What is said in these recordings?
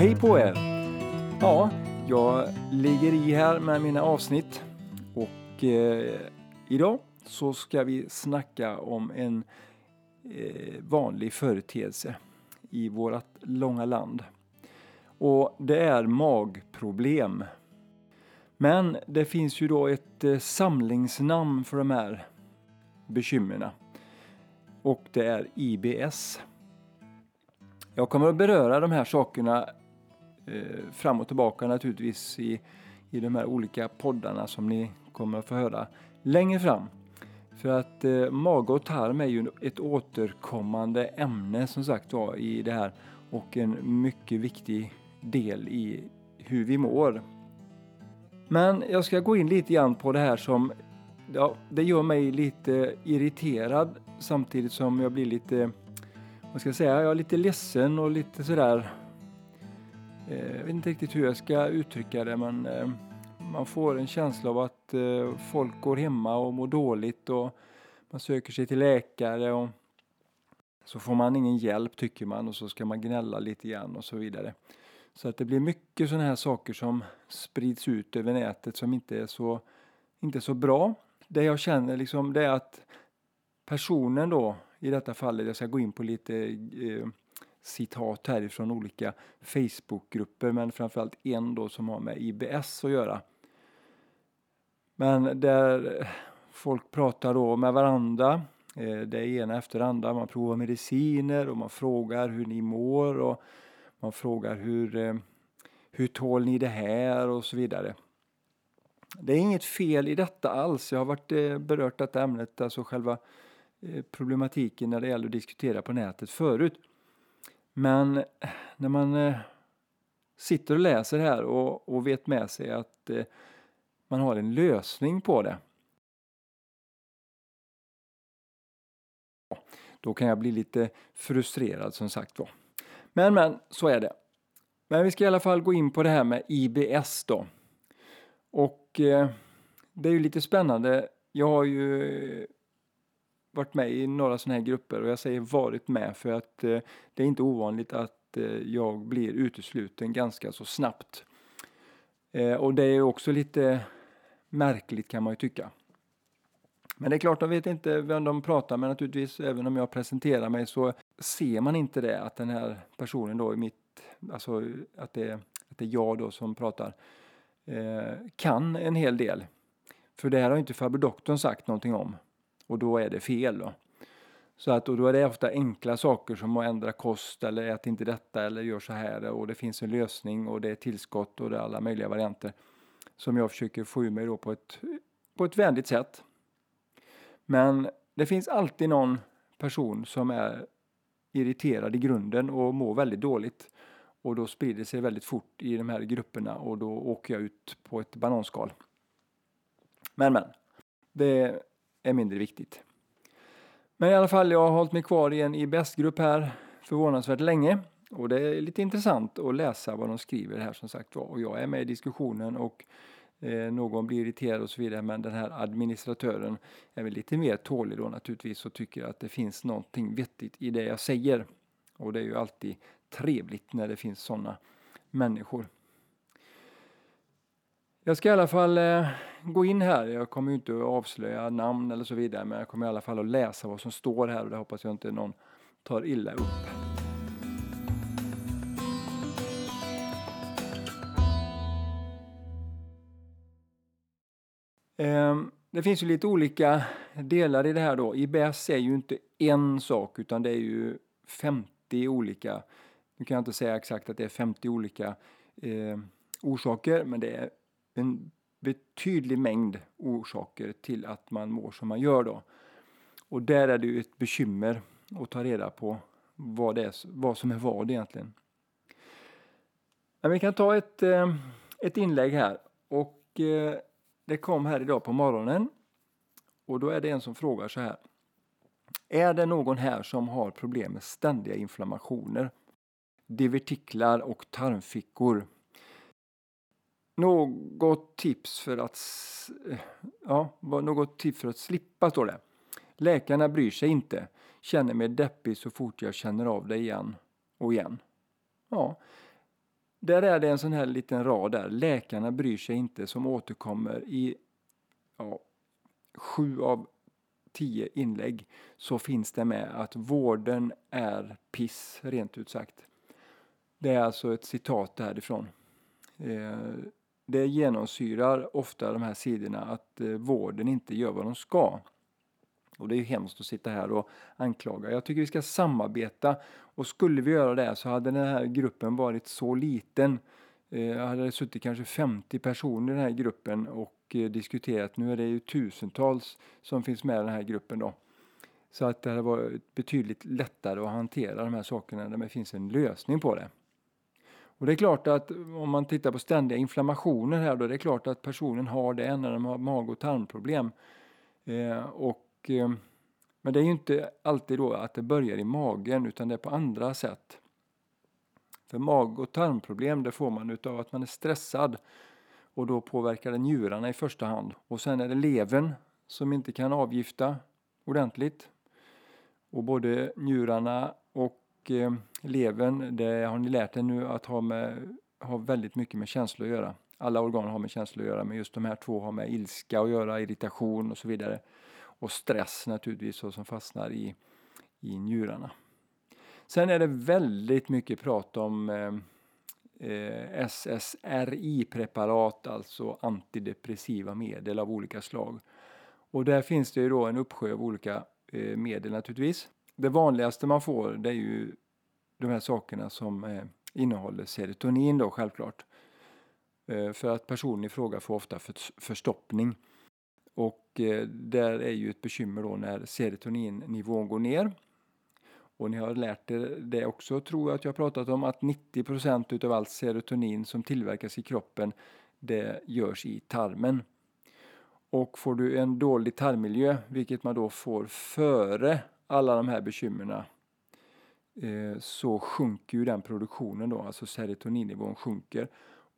Hej på er! Ja, jag ligger i här med mina avsnitt och eh, idag så ska vi snacka om en eh, vanlig företeelse i vårt långa land. Och det är magproblem. Men det finns ju då ett eh, samlingsnamn för de här bekymren. Och det är IBS. Jag kommer att beröra de här sakerna Eh, fram och tillbaka naturligtvis i, i de här olika poddarna som ni kommer att få höra längre fram. För att eh, mage och tarm är ju ett återkommande ämne som sagt var i det här och en mycket viktig del i hur vi mår. Men jag ska gå in lite grann på det här som ja, det gör mig lite irriterad samtidigt som jag blir lite, vad ska jag säga, jag är lite ledsen och lite sådär, Eh, jag vet inte riktigt hur jag ska uttrycka det men eh, man får en känsla av att eh, folk går hemma och mår dåligt och man söker sig till läkare och så får man ingen hjälp tycker man och så ska man gnälla lite grann och så vidare. Så att det blir mycket sådana här saker som sprids ut över nätet som inte är så, inte så bra. Det jag känner liksom det är att personen då i detta fallet, jag ska gå in på lite eh, citat härifrån olika Facebookgrupper men framförallt en då som har med IBS att göra. Men där folk pratar då med varandra, eh, det ena efter det andra. Man provar mediciner och man frågar hur ni mår och man frågar hur, eh, hur tål ni det här och så vidare. Det är inget fel i detta alls. Jag har varit eh, berört detta ämnet, alltså själva problematiken när det gäller att diskutera på nätet förut. Men eh, när man eh, sitter och läser här och, och vet med sig att eh, man har en lösning på det. Då kan jag bli lite frustrerad som sagt var. Men men, så är det. Men vi ska i alla fall gå in på det här med IBS då. Och eh, det är ju lite spännande. Jag har ju varit med i några sådana här grupper och jag säger varit med för att eh, det är inte ovanligt att eh, jag blir utesluten ganska så snabbt. Eh, och det är också lite märkligt kan man ju tycka. Men det är klart, de vet inte vem de pratar med naturligtvis. Även om jag presenterar mig så ser man inte det att den här personen då i mitt, alltså att det, att det är jag då som pratar, eh, kan en hel del. För det här har inte farbror doktorn sagt någonting om. Och då är det fel då. Så att, och då är det ofta enkla saker som att ändra kost eller ät inte detta eller gör så här och det finns en lösning och det är tillskott och det är alla möjliga varianter som jag försöker få ur mig då på ett, på ett vänligt sätt. Men det finns alltid någon person som är irriterad i grunden och mår väldigt dåligt. Och då sprider det sig väldigt fort i de här grupperna och då åker jag ut på ett bananskal. Men men, det är mindre viktigt. Men i alla fall, jag har hållit mig kvar i en IBS-grupp här förvånansvärt länge. Och det är lite intressant att läsa vad de skriver här som sagt var. Och jag är med i diskussionen och eh, någon blir irriterad och så vidare. Men den här administratören är väl lite mer tålig då naturligtvis och tycker att det finns någonting vettigt i det jag säger. Och det är ju alltid trevligt när det finns sådana människor. Jag ska i alla fall eh, gå in här. Jag kommer ju inte att avslöja namn eller så vidare men jag kommer i alla fall att läsa vad som står här och det hoppas jag inte någon tar illa upp. Ehm, det finns ju lite olika delar i det här då. IBS är ju inte en sak utan det är ju 50 olika, nu kan jag inte säga exakt att det är 50 olika eh, orsaker men det är en betydlig mängd orsaker till att man mår som man gör då. Och där är det ju ett bekymmer att ta reda på vad, det är, vad som är vad egentligen. Men vi kan ta ett, eh, ett inlägg här och eh, det kom här idag på morgonen och då är det en som frågar så här. Är det någon här som har problem med ständiga inflammationer, divertiklar och tarmfickor? Något tips för att, eh, ja, något tips för att slippa, står det. Läkarna bryr sig inte. Känner mig deppig så fort jag känner av det igen och igen. Ja, där är det en sån här liten rad där. Läkarna bryr sig inte som återkommer i ja, sju av tio inlägg så finns det med att vården är piss, rent ut sagt. Det är alltså ett citat därifrån. Eh, det genomsyrar ofta de här sidorna att eh, vården inte gör vad de ska. Och det är ju hemskt att sitta här och anklaga. Jag tycker vi ska samarbeta och skulle vi göra det så hade den här gruppen varit så liten. Jag hade suttit kanske 50 personer i den här gruppen och eh, diskuterat. Nu är det ju tusentals som finns med i den här gruppen då. Så att det hade varit betydligt lättare att hantera de här sakerna när det finns en lösning på det. Och det är klart att om man tittar på ständiga inflammationer här då, det är klart att personen har det när de har mag och tarmproblem. Eh, och, eh, men det är ju inte alltid då att det börjar i magen utan det är på andra sätt. För mag och tarmproblem det får man utav att man är stressad och då påverkar det njurarna i första hand. Och sen är det levern som inte kan avgifta ordentligt. Och både njurarna och eh, levern, det har ni lärt er nu att ha, med, ha väldigt mycket med känslor att göra. Alla organ har med känslor att göra, men just de här två har med ilska att göra, irritation och så vidare. Och stress naturligtvis, och som fastnar i, i njurarna. Sen är det väldigt mycket prat om eh, eh SSRI-preparat, alltså antidepressiva medel av olika slag. Och där finns det ju då en uppsjö av olika eh, medel naturligtvis. Det vanligaste man får det är ju de här sakerna som eh, innehåller serotonin då självklart. Eh, för att personen i fråga får ofta förstoppning. Och eh, där är ju ett bekymmer då när serotoninnivån går ner. Och ni har lärt er det också, tror jag att jag pratat om, att 90 utav allt serotonin som tillverkas i kroppen det görs i tarmen. Och får du en dålig tarmmiljö, vilket man då får före alla de här bekymren eh, så sjunker ju den produktionen då, alltså serotoninnivån sjunker.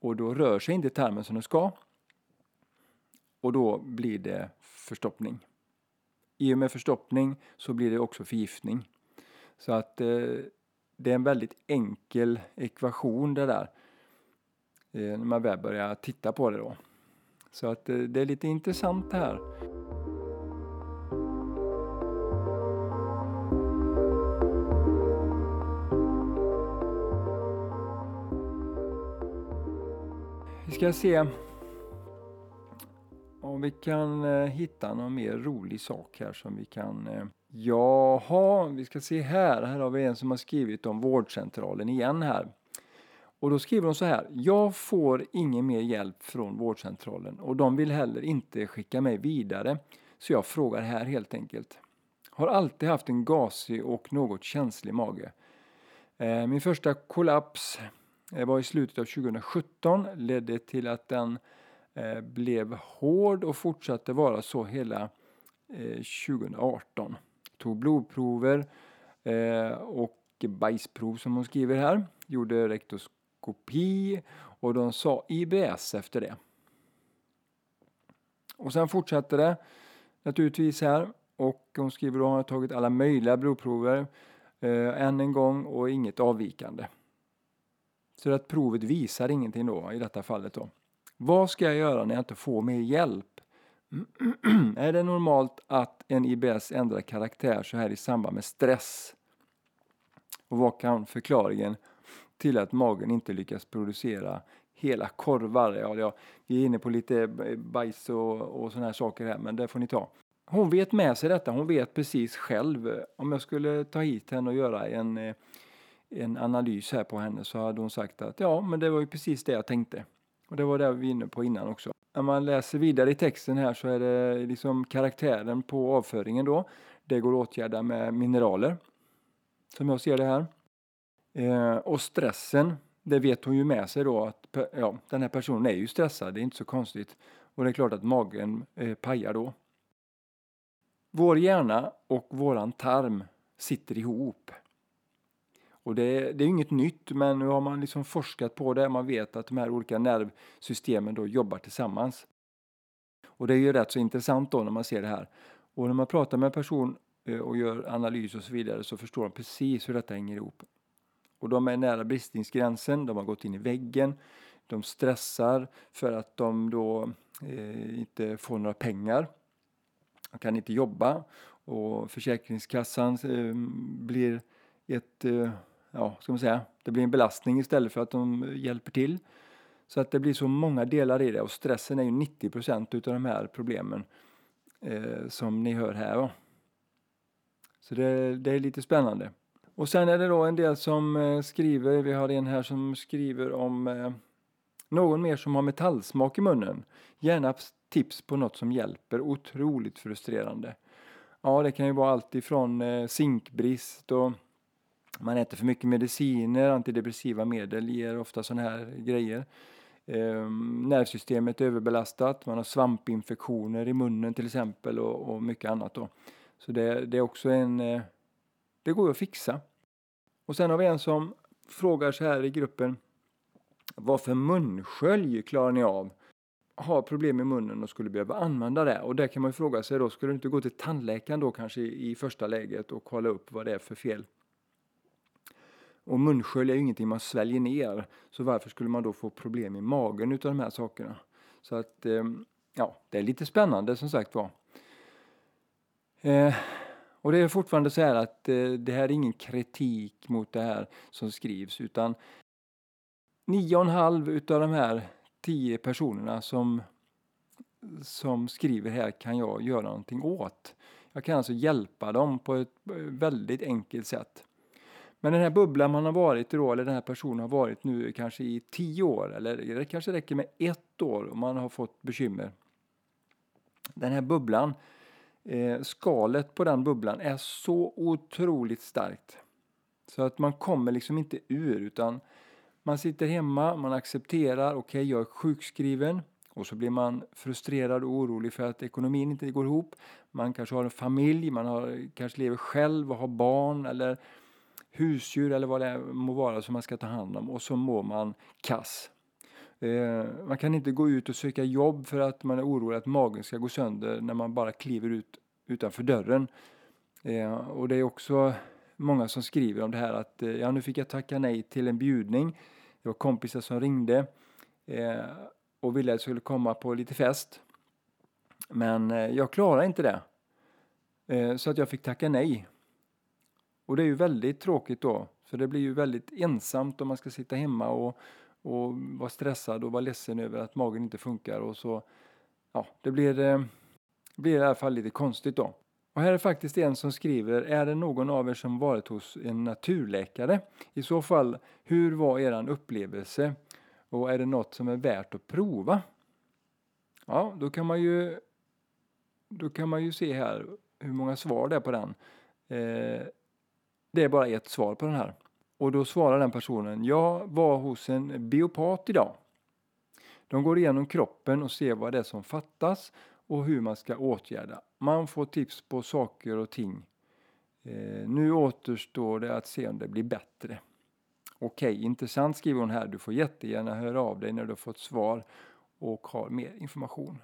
Och då rör sig inte tarmen som den ska. Och då blir det förstoppning. I och med förstoppning så blir det också förgiftning. Så att eh, det är en väldigt enkel ekvation det där. Eh, när man väl börjar titta på det då. Så att eh, det är lite intressant det här. Ska se om vi kan eh, hitta någon mer rolig sak här som vi kan... Eh, jaha, vi ska se här. Här har vi en som har skrivit om vårdcentralen igen här. Och då skriver hon så här. Jag får ingen mer hjälp från vårdcentralen och de vill heller inte skicka mig vidare. Så jag frågar här helt enkelt. Har alltid haft en gasig och något känslig mage. Eh, min första kollaps var i slutet av 2017, ledde till att den eh, blev hård och fortsatte vara så hela eh, 2018. Tog blodprover eh, och bajsprov som hon skriver här. Gjorde rektoskopi och de sa IBS efter det. Och sen fortsatte det naturligtvis här och hon skriver då att hon har tagit alla möjliga blodprover eh, än en gång och inget avvikande. Så att provet visar ingenting då i detta fallet då. Vad ska jag göra när jag inte får mer hjälp? är det normalt att en IBS ändrar karaktär så här i samband med stress? Och vad kan förklaringen till att magen inte lyckas producera hela korvar? Ja, ja, vi är inne på lite bajs och, och sådana här saker här, men det får ni ta. Hon vet med sig detta, hon vet precis själv. Om jag skulle ta hit henne och göra en eh, en analys här på henne så hade hon sagt att ja, men det var ju precis det jag tänkte. Och det var det vi var inne på innan också. När man läser vidare i texten här så är det liksom karaktären på avföringen då. Det går att åtgärda med mineraler, som jag ser det här. Eh, och stressen, det vet hon ju med sig då att ja, den här personen är ju stressad, det är inte så konstigt. Och det är klart att magen eh, pajar då. Vår hjärna och våran tarm sitter ihop. Och det, det är inget nytt, men nu har man liksom forskat på det. Man vet att de här olika nervsystemen då jobbar tillsammans. Och det är ju rätt så intressant då när man ser det här. Och när man pratar med en person eh, och gör analys och så vidare så förstår de precis hur detta hänger ihop. Och de är nära bristningsgränsen, de har gått in i väggen, de stressar för att de då eh, inte får några pengar. De kan inte jobba och Försäkringskassan eh, blir ett, eh, ja, ska man säga, det blir en belastning istället för att de hjälper till. Så att det blir så många delar i det och stressen är ju 90 procent utav de här problemen eh, som ni hör här. Va? Så det, det, är lite spännande. Och sen är det då en del som eh, skriver, vi har en här som skriver om eh, någon mer som har metallsmak i munnen. Gärna tips på något som hjälper, otroligt frustrerande. Ja, det kan ju vara allt ifrån eh, zinkbrist och man äter för mycket mediciner, antidepressiva medel ger ofta sådana här grejer. Eh, nervsystemet är överbelastat, man har svampinfektioner i munnen till exempel och, och mycket annat. Då. Så det, det, är också en... Eh, det går ju att fixa. Och sen har vi en som frågar så här i gruppen. Vad för munskölj klarar ni av? Har problem med munnen och skulle behöva använda det. Och där kan man ju fråga sig då, skulle du inte gå till tandläkaren då kanske i första läget och kolla upp vad det är för fel? Och munskölj är ju ingenting man sväljer ner. Så varför skulle man då få problem i magen utav de här sakerna? Så att, eh, ja, det är lite spännande som sagt var. Eh, och det är fortfarande så här att eh, det här är ingen kritik mot det här som skrivs utan nio och en halv utav de här tio personerna som, som skriver här kan jag göra någonting åt. Jag kan alltså hjälpa dem på ett eh, väldigt enkelt sätt. Men den här bubblan man har varit i då, eller den här personen har varit nu kanske i tio år, eller det kanske räcker med ett år om man har fått bekymmer. Den här bubblan, eh, skalet på den bubblan är så otroligt starkt. Så att man kommer liksom inte ur utan man sitter hemma, man accepterar, okej okay, jag är sjukskriven och så blir man frustrerad och orolig för att ekonomin inte går ihop. Man kanske har en familj, man har, kanske lever själv och har barn eller husdjur eller vad det må vara som man ska ta hand om och så mår man kass. Eh, man kan inte gå ut och söka jobb för att man är orolig att magen ska gå sönder när man bara kliver ut utanför dörren. Eh, och det är också många som skriver om det här att eh, ja, nu fick jag tacka nej till en bjudning. Det var kompisar som ringde eh, och ville att jag skulle komma på lite fest. Men eh, jag klarade inte det. Eh, så att jag fick tacka nej. Och det är ju väldigt tråkigt då, för det blir ju väldigt ensamt om man ska sitta hemma och, och vara stressad och vara ledsen över att magen inte funkar och så, ja, det blir, eh, det blir i alla fall lite konstigt då. Och här är faktiskt en som skriver, är det någon av er som varit hos en naturläkare? I så fall, hur var er upplevelse? Och är det något som är värt att prova? Ja, då kan man ju, då kan man ju se här hur många svar det är på den. Eh, det är bara ett svar på den här. Och då svarar den personen, jag var hos en biopat idag. De går igenom kroppen och ser vad det är som fattas och hur man ska åtgärda. Man får tips på saker och ting. Eh, nu återstår det att se om det blir bättre. Okej, okay, intressant skriver hon här. Du får jättegärna höra av dig när du har fått svar och har mer information.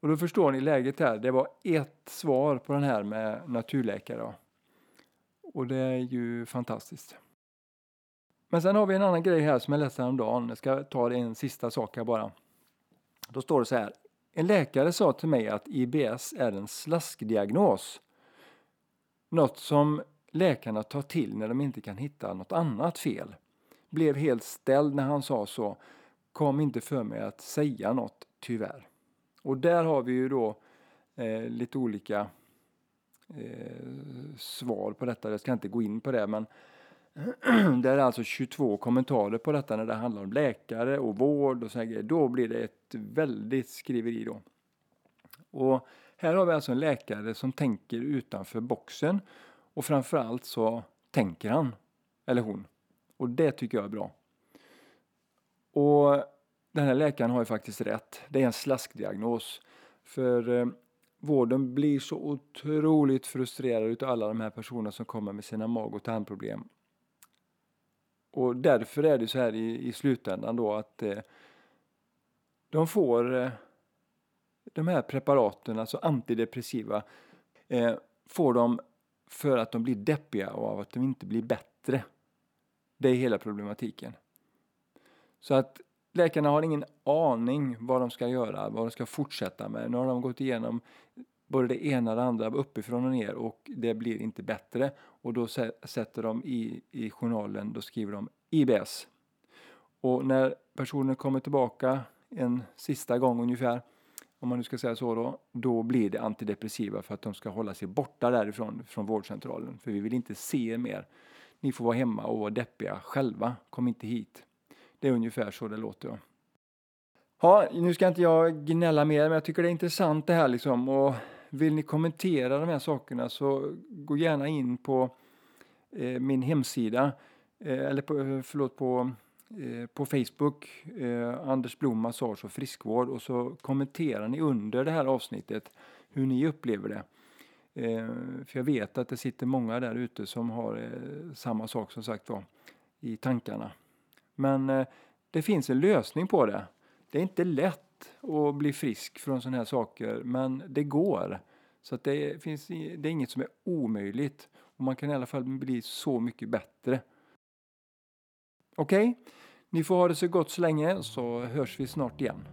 Och då förstår ni läget här. Det var ett svar på den här med naturläkare. Och det är ju fantastiskt. Men sen har vi en annan grej här som jag läste häromdagen. Jag ska ta en sista sak här bara. Då står det så här. En läkare sa till mig att IBS är en slaskdiagnos. Något som läkarna tar till när de inte kan hitta något annat fel. Blev helt ställd när han sa så. Kom inte för mig att säga något, tyvärr. Och där har vi ju då eh, lite olika eh, svar på detta. Jag ska inte gå in på det men det är alltså 22 kommentarer på detta när det handlar om läkare och vård och sådana grejer. Då blir det ett väldigt skriveri då. Och här har vi alltså en läkare som tänker utanför boxen och framförallt så tänker han, eller hon. Och det tycker jag är bra. Och den här läkaren har ju faktiskt rätt. Det är en slaskdiagnos. För eh, vården blir så otroligt frustrerad av alla de här personerna som kommer med sina mag och tarmproblem. Och därför är det så här i, i slutändan då att eh, de får eh, de här preparaten, alltså antidepressiva, eh, får de för att de blir deppiga och av att de inte blir bättre. Det är hela problematiken. Så att läkarna har ingen aning vad de ska göra, vad de ska fortsätta med. Nu har de gått igenom både det ena och det andra uppifrån och ner och det blir inte bättre. Och då sätter de i, i journalen, då skriver de IBS. Och när personen kommer tillbaka en sista gång ungefär, om man nu ska säga så då, då blir det antidepressiva för att de ska hålla sig borta därifrån, från vårdcentralen. För vi vill inte se er mer. Ni får vara hemma och vara deppiga själva, kom inte hit. Det är ungefär så det låter. Ja. Ja, nu ska inte jag gnälla mer, men jag tycker det är intressant det här liksom. Och vill ni kommentera de här sakerna så gå gärna in på eh, min hemsida, eh, eller på, eh, förlåt, på, eh, på Facebook, eh, Anders Blom Massage och Friskvård och så kommenterar ni under det här avsnittet hur ni upplever det. Eh, för jag vet att det sitter många där ute som har eh, samma sak som sagt var i tankarna. Men eh, det finns en lösning på det. Det är inte lätt att bli frisk från sådana här saker, men det går. Så att det, finns, det är inget som är omöjligt. Och man kan i alla fall bli så mycket bättre. Okej, okay? ni får ha det så gott så länge så hörs vi snart igen.